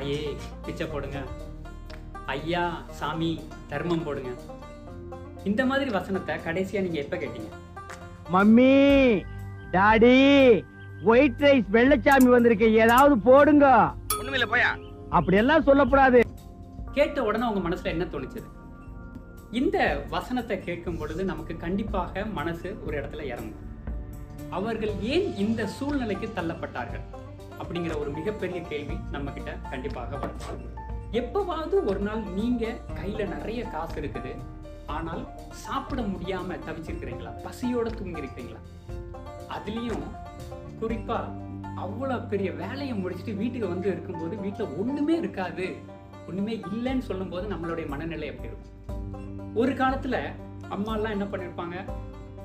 தாயே பிச்சை போடுங்க. ஐயா சாமி தர்மம் போடுங்க. இந்த மாதிரி வசனத்தை கடைசியா நீங்க எப்ப கேட்டீங்க? Mummy daddy white rice Vellachami வந்திருக்கு. ஏதாவது போடுங்க. ஒண்ணுமில்ல போயா? அப்படியெல்லாம் சொல்லக்கூடாது கேட்ட உடனே உங்க மனசுல என்ன தோணுச்சுது இந்த வசனத்தை கேட்கும் பொழுது நமக்கு கண்டிப்பாக மனசு ஒரு இடத்துல இறங்கும். அவர்கள் ஏன் இந்த சூழ்நிலைக்கு தள்ளப்பட்டார்கள்? அப்படிங்கிற ஒரு மிகப்பெரிய கேள்வி நம்ம கிட்ட கண்டிப்பாக வரும். எப்பவாவது ஒரு நாள் நீங்க கையில நிறைய காசு இருக்குது ஆனால் சாப்பிட முடியாம தவிச்சிருக்கிறீங்களா? பசியோட தூங்கி இருக்கிறீங்களா அதுலயும் குறிப்பா அவ்வளவு பெரிய வேலையை முடிச்சுட்டு வீட்டுக்கு வந்து இருக்கும்போது வீட்டுல ஒண்ணுமே இருக்காது. ஒண்ணுமே இல்லைன்னு சொல்லும்போது நம்மளுடைய மனநிலை எப்படி இருக்கும்? ஒரு காலத்துல அம்மா எல்லாம் என்ன பண்ணிருப்பாங்க?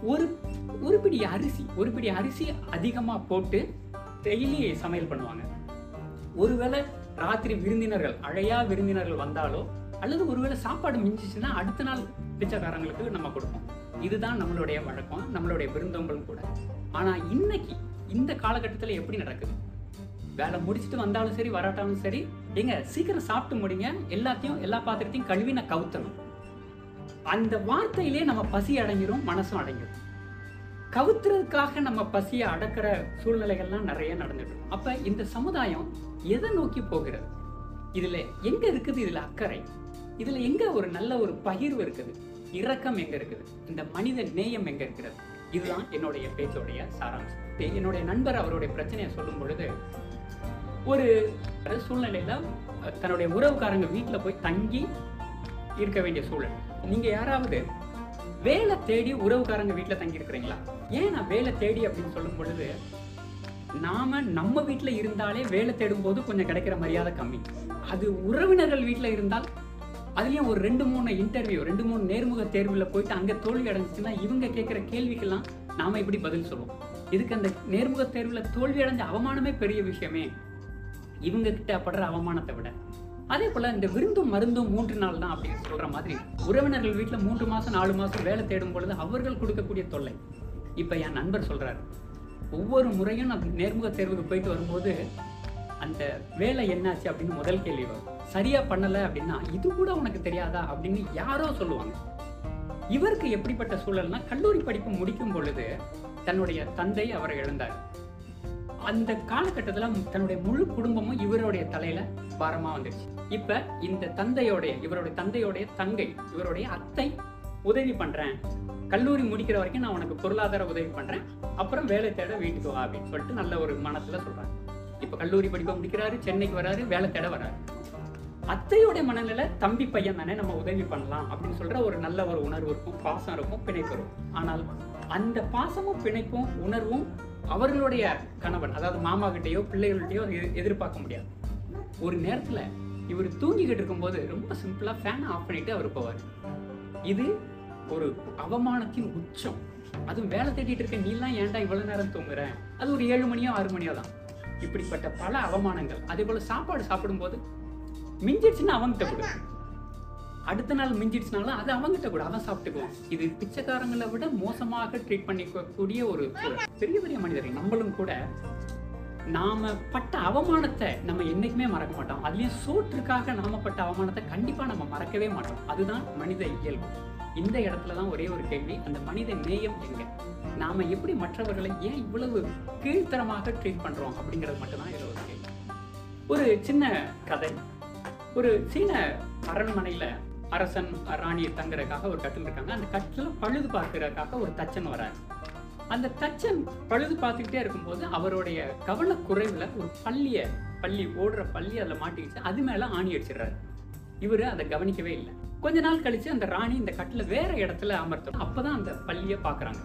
ஒரு ஒரு பிடி அரிசி ஒரு பிடி அரிசி அதிகமா போட்டு டெய்லி சமையல் பண்ணுவாங்க. ஒருவேளை ராத்திரி விருந்தினர்கள் அழையா விருந்தினர்கள் வந்தாலோ அல்லது ஒருவேளை சாப்பாடு மிஞ்சிச்சுன்னா அடுத்த நாள் பிச்சைக்காரங்களுக்கு நம்ம கொடுப்போம். இதுதான் நம்மளுடைய வழக்கம் நம்மளுடைய விருந்தோம்பலும் கூட. ஆனால் இன்னைக்கு இந்த காலகட்டத்தில் எப்படி நடக்குது? வேலை முடிச்சுட்டு வந்தாலும் சரி வராட்டாலும் சரி எங்க சீக்கிரம் சாப்பிட்டு முடிங்க. எல்லாத்தையும் எல்லா பாத்திரத்தையும் கழுவி நான் கவுத்தணும். அந்த வார்த்தையிலே நம்ம பசி அடங்கிரும் மனசும் அடங்கிடும் கவுத்துறதுக்காக நம்ம பசியை அடக்கிற சூழ்நிலைகள்லாம் நிறைய நடந்துட்டு அப்ப இந்த சமுதாயம் எதை நோக்கி போகிறது? இதுல எங்க இருக்குது? இதுல அக்கறை. இதுல எங்க ஒரு நல்ல ஒரு பகிர்வு இருக்குது? இரக்கம் எங்க இருக்குது? இந்த மனித நேயம் எங்க இருக்கிறது? இதுதான் என்னுடைய பேச்சோடைய சாராம்சம். என்னுடைய நண்பர் அவருடைய பிரச்சனையை சொல்லும் பொழுது ஒரு சூழ்நிலையில தன்னுடைய உறவுக்காரங்க வீட்டுல போய் தங்கி இருக்க வேண்டிய சூழல். நீங்க யாராவது வேலை தேடி உறவுக்காரங்க வீட்டுல தங்கி இருக்கிறீங்களா ஏன் நான் வேலை தேடி அப்படின்னு சொல்லும் பொழுது நாம நம்ம வீட்டுல இருந்தாலே வேலை தேடும் போது கொஞ்சம் கிடைக்கிற மரியாதை கம்மி. அது உறவினர்கள் வீட்டுல இருந்தால் அதுலயும் ஒரு ரெண்டு மூணு இன்டர்வியூ ரெண்டு மூணு நேர்முக தேர்வுல போயிட்டு அங்க தோல்வி அடைஞ்சிச்சுன்னா இவங்க கேட்குற கேள்விக்கெல்லாம் நாம இப்படி பதில் சொல்லுவோம்? இதுக்கு அந்த நேர்முக தேர்வுல தோல்வி அடைஞ்ச அவமானமே பெரிய விஷயமே. இவங்க கிட்ட படுற அவமானத்தை விட. அதே போல இந்த விருந்தும் மருந்தும் மூன்று நாள் தான் அப்படின்னு சொல்ற மாதிரி உறவினர்கள் வீட்டில் மூன்று மாசம் நாலு மாசம் வேலை தேடும் பொழுது அவர்கள் கொடுக்கக்கூடிய தொல்லை. இப்ப என் நண்பர் சொல்றாரு ஒவ்வொரு முறையும் நான் நேர்முக தேர்வுக்கு போயிட்டு வரும்போது அந்த வேலை என்னாச்சு அப்படின்னு முதல் கேள்வி வரும். சரியா பண்ணல அப்படின்னா இது கூட உனக்கு தெரியாதா அப்படின்னு யாரோ சொல்லுவாங்க. இவருக்கு எப்படிப்பட்ட சூழல்னா கல்லூரி படிப்பு முடிக்கும் பொழுது தன்னுடைய தந்தை அவரை இழந்தார் அந்த காலகட்டத்துல தன்னுடைய முழு குடும்பமும் இவருடைய தலையில பாரமாக வந்துருச்சு. இப்ப இந்த தந்தையோடைய இவருடைய தந்தையோடைய தங்கை இவருடைய அத்தை உதவி பண்றேன். கல்லூரி முடிக்கிற வரைக்கும் நான் உனக்கு பொருளாதார உதவி பண்றேன். அப்புறம் வேலை தேட வீட்டுக்கு வா அப்படின்னு சொல்லிட்டு நல்ல ஒரு மனசுல சொல்றாங்க இப்ப கல்லூரி படிப்பை முடிக்கிறாரு சென்னைக்கு வராரு வேலை தேட வராரு. அத்தையோட மனநிலை தம்பி பையன் தானே நம்ம உதவி பண்ணலாம் அப்படின்னு சொல்ற ஒரு நல்ல ஒரு உணர்வு இருக்கும் பாசம் இருக்கும் பிணைப்பு இருக்கும் ஆனால் அந்த பாசமும் பிணைப்பும் உணர்வும் அவர்களுடைய கணவன் அதாவது மாமா கிட்டேயோ பிள்ளைகள்கிட்டயோ எதிர்பார்க்க முடியாது. ஒரு நேரத்துல இவர் தூங்கிக்கிட்டு இருக்கும்போது ரொம்ப சிம்பிளா ஃபேனை ஆஃப் பண்ணிட்டு அவர் போவார். இது ஒரு அவமானத்தின் உச்சம். அதுவும் வேலை தேடிட்டு இருக்க நீலாம் ஏன்டா இவ்வளவு நேரம் தூங்குற? அது ஒரு ஏழு மணியோ ஆறு மணியோ தான். இப்படிப்பட்ட பல அவமானங்கள். அதே போல சாப்பாடு சாப்பிடும்போது மிஞ்சிடுச்சுன்னா அவன்கிட்ட கொடு. அடுத்த நாள் மிஞ்சிடுச்சுனாலும் அது அவன்கிட்ட கூட. அவன் சாப்பிட்டுக்குவான் இது பிச்சைக்காரங்களை விட மோசமாக ட்ரீட் பண்ணிக்கக்கூடிய ஒரு. பெரிய பெரிய மனிதர்கள். நம்மளும் கூட நாம பட்ட அவமானத்தை நம்ம என்னைக்குமே மறக்க மாட்டோம். அதுலயும் சோற்றுக்காக நாம பட்ட அவமானத்தை கண்டிப்பா நம்ம மறக்கவே மாட்டோம். அதுதான் மனித இயல்பு. இந்த இடத்துல தான் ஒரே ஒரு கேள்வி அந்த மனித நேயம் எங்கே? நாம எப்படி மற்றவர்களை ஏன் இவ்வளவு கீழ்த்தரமாக ட்ரீட் பண்றோம் அப்படிங்கிறது மட்டும்தான் இது ஒரு கேள்வி. ஒரு சின்ன கதை. ஒரு சீன அரண்மனையில அரசன் ராணியை தங்குறதுக்காக ஒரு கட்டில் இருக்காங்க. அந்த கட்டில் பழுது பார்க்கறதுக்காக ஒரு தச்சன் வராரு அந்த தச்சன் பழுது பார்த்துக்கிட்டே இருக்கும்போது அவருடைய கவனக்குறைவுல ஒரு பள்ளியை பள்ளி ஓடுற பள்ளி அதில் மாட்டிக்கிச்சு. அது மேல ஆணி அடிச்சிடுறாரு. இவரு அதை கவனிக்கவே இல்லை. கொஞ்ச நாள் கழிச்சு அந்த ராணி இந்த கட்டில வேற இடத்துல அமர்த்தணும். அப்பதான் அந்த பள்ளியை பார்க்கறாங்க.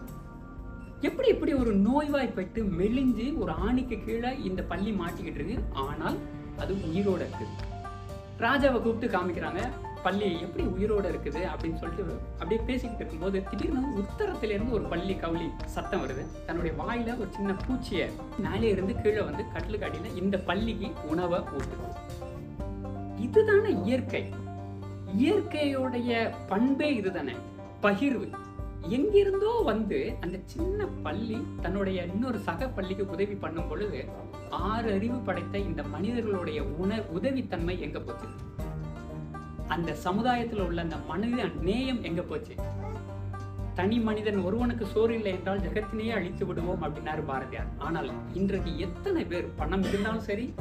எப்படி இப்படி ஒரு நோய்வாய்ப்பட்டு மெலிஞ்சு ஒரு ஆணிக்கு கீழே இந்த பள்ளி மாட்டிக்கிட்டு இருக்கு? ஆனால் அது உயிரோட இருக்குது ராஜாவை கூப்பிட்டு காமிக்கிறாங்க. பள்ளி எப்படி உயிரோட இருக்குது அப்படின்னு சொல்லிட்டு அப்படியே பேசிக்கிட்டு இருக்கும்போது திடீர்னு உத்தரத்துல இருந்து ஒரு பள்ளி கவுளி சத்தம் வருது. தன்னுடைய வாயில ஒரு சின்ன பூச்சியை மேலே இருந்து கீழே வந்து கட்டிலுக்கு அடியில இந்த பள்ளிக்கு உணவை ஊட்டுது இதுதானே இயற்கை. இயற்கையுடைய பண்பே இதுதானே. பகிர்வு. எங்கிருந்தோ வந்து அந்த சின்ன பள்ளி தன்னுடைய இன்னொரு சக பள்ளிக்கு உதவி பண்ணும் பொழுது ஆறு அறிவு படைத்த இந்த மனிதர்களுடைய உண உதவித்தன்மை எங்க போச்சு? அந்த சமுதாயத்துல உள்ள அந்த மனித நேயம் எங்க போச்சு? தனி மனிதன் ஒருவனுக்கு சோறு இல்லை என்றால் ஜெகத்தினையே அழித்து விடுவோம் அப்படின்னாரு பாரதியார். ஆனால் இன்றைக்கு எத்தனை பேர் பணம் இருந்தாலும் சரி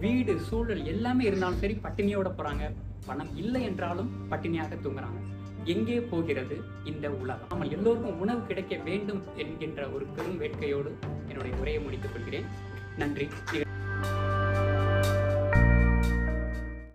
வீடு சூழல் எல்லாமே இருந்தாலும் சரி பட்டினியோட போறாங்க. பணம் இல்லை என்றாலும் பட்டினியாக தூங்குறாங்க. எங்கே போகிறது இந்த உலகம்? நம்ம எல்லோருக்கும் உணவு கிடைக்க வேண்டும் என்கின்ற ஒரு பெரும் வேட்கையோடு என்னுடைய உரையை முடித்துக் கொள்கிறேன். நன்றி.